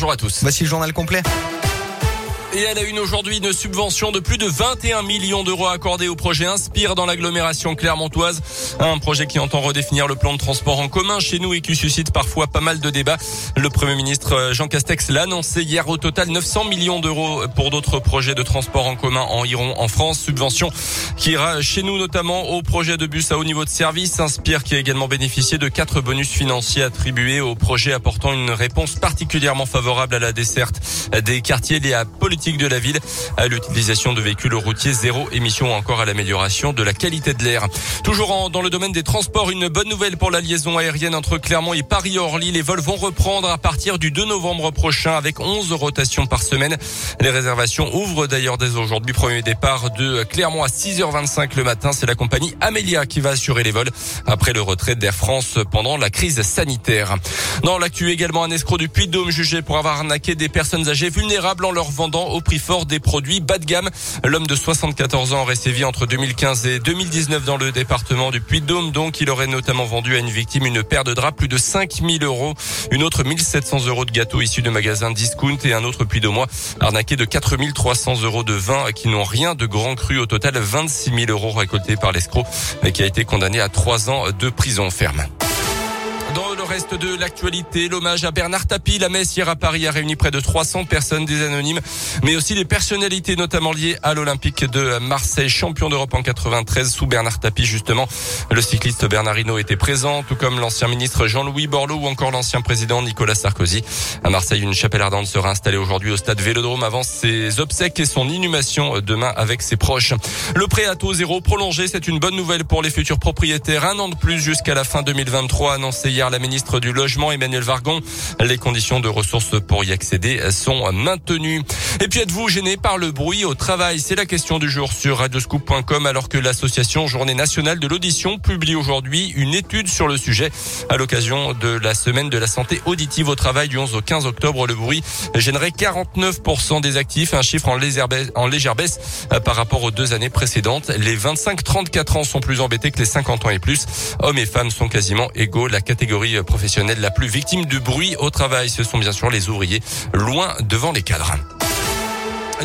Bonjour à tous. Voici le journal complet. Et elle a une aujourd'hui une subvention de plus de 21 millions d'euros accordée au projet Inspire dans l'agglomération clermontoise. Un projet qui entend redéfinir le plan de transport en commun chez nous et qui suscite parfois pas mal de débats. Le Premier ministre euh, Jean Castex l'a annoncé hier au total 900 millions d'euros pour d'autres projets de transport en commun en Iron en France. Subvention qui ira chez nous notamment au projet de bus à haut niveau de service. Inspire qui a également bénéficié de quatre bonus financiers attribués au projet apportant une réponse particulièrement favorable à la desserte des quartiers liés à politique de la ville, à l'utilisation de véhicules routiers zéro émission ou encore à l'amélioration de la qualité de l'air. Toujours dans le domaine des transports, une bonne nouvelle pour la liaison aérienne entre Clermont et Paris-Orly. Les vols vont reprendre à partir du 2 novembre prochain avec 11 rotations par semaine. Les réservations ouvrent d'ailleurs dès aujourd'hui. Premier départ de Clermont à 6h25 le matin. C'est la compagnie Amelia qui va assurer les vols après le retrait d'Air France pendant la crise sanitaire. Dans l'actu également, un escroc du Puy-de-Dôme jugé pour avoir arnaqué des personnes âgées vulnérables en leur vendant au prix fort des produits bas de gamme. L'homme de 74 ans aurait sévi entre 2015 et 2019 dans le département du Puy-de-Dôme. Donc, il aurait notamment vendu à une victime une paire de draps plus de 5000 euros, une autre 1700 euros de gâteaux issus de magasins discount et un autre puy de mois arnaqué de 4300 euros de vin qui n'ont rien de grand cru. Au total, 26 000 euros récoltés par l'escroc qui a été condamné à trois ans de prison ferme. Dans le reste de l'actualité, l'hommage à Bernard Tapie, la messe hier à Paris a réuni près de 300 personnes, des anonymes, mais aussi des personnalités notamment liées à l'Olympique de Marseille, champion d'Europe en 93 sous Bernard Tapie justement. Le cycliste Bernard Hinault était présent, tout comme l'ancien ministre Jean-Louis Borloo ou encore l'ancien président Nicolas Sarkozy. À Marseille, une chapelle ardente sera installée aujourd'hui au stade Vélodrome avant ses obsèques et son inhumation demain avec ses proches. Le prêt à taux zéro prolongé, c'est une bonne nouvelle pour les futurs propriétaires. Un an de plus jusqu'à la fin 2023, annoncé hier la ministre du Logement, Emmanuel Vargon. Les conditions de ressources pour y accéder sont maintenues. Et puis êtes-vous gêné par le bruit au travail? C'est la question du jour sur radioscoop.com alors que l'association Journée nationale de l'audition publie aujourd'hui une étude sur le sujet à l'occasion de la semaine de la santé auditive au travail du 11 au 15 octobre. Le bruit gênerait 49% des actifs, un chiffre en légère baisse, baisse par rapport aux deux années précédentes. Les 25-34 ans sont plus embêtés que les 50 ans et plus. Hommes et femmes sont quasiment égaux. La catégorie catégorie professionnelle la plus victime du bruit au travail. Ce sont bien sûr les ouvriers, loin devant les cadres.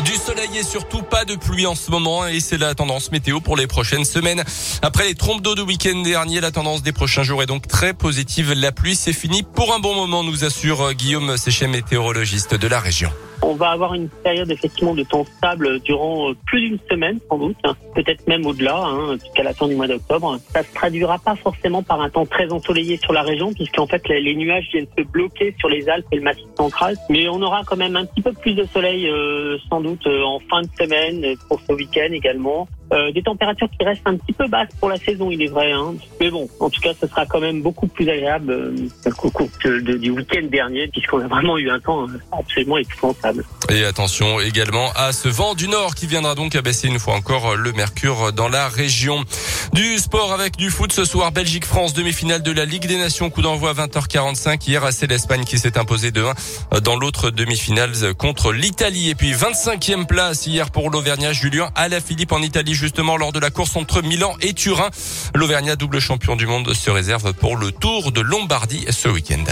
Du soleil et surtout pas de pluie en ce moment et c'est la tendance météo pour les prochaines semaines. Après les trompes d'eau du week-end dernier, la tendance des prochains jours est donc très positive. La pluie c'est fini pour un bon moment, nous assure Guillaume Séchet, météorologiste de la région. On va avoir une période effectivement de temps stable durant euh, plus d'une semaine sans doute, hein. peut-être même au-delà, hein, jusqu'à la fin du mois d'octobre. Ça se traduira pas forcément par un temps très ensoleillé sur la région, puisqu'en fait les, nuages viennent se bloquer sur les Alpes et le Massif central. Mais on aura quand même un petit peu plus de soleil euh, sans doute euh, en fin de semaine pour ce week-end également. Euh, des températures qui restent un petit peu basses pour la saison, il est vrai. Hein. Mais bon, en tout cas, ce sera quand même beaucoup plus agréable euh, qu'au cours du week-end dernier, puisqu'on a vraiment eu un temps euh, absolument épouvantable. Et attention également à ce vent du nord qui viendra donc abaisser une fois encore le mercure dans la région. Du sport avec du foot ce soir, Belgique-France, demi-finale de la Ligue des Nations, coup d'envoi à 20h45. Hier, c'est l'Espagne qui s'est imposée de 1 dans l'autre demi-finale contre l'Italie. Et puis 25e place hier pour l'Auvergnat, Julien Alaphilippe en Italie justement lors de la course entre Milan et Turin. L'Auvergnat, double champion du monde, se réserve pour le Tour de Lombardie ce week-end.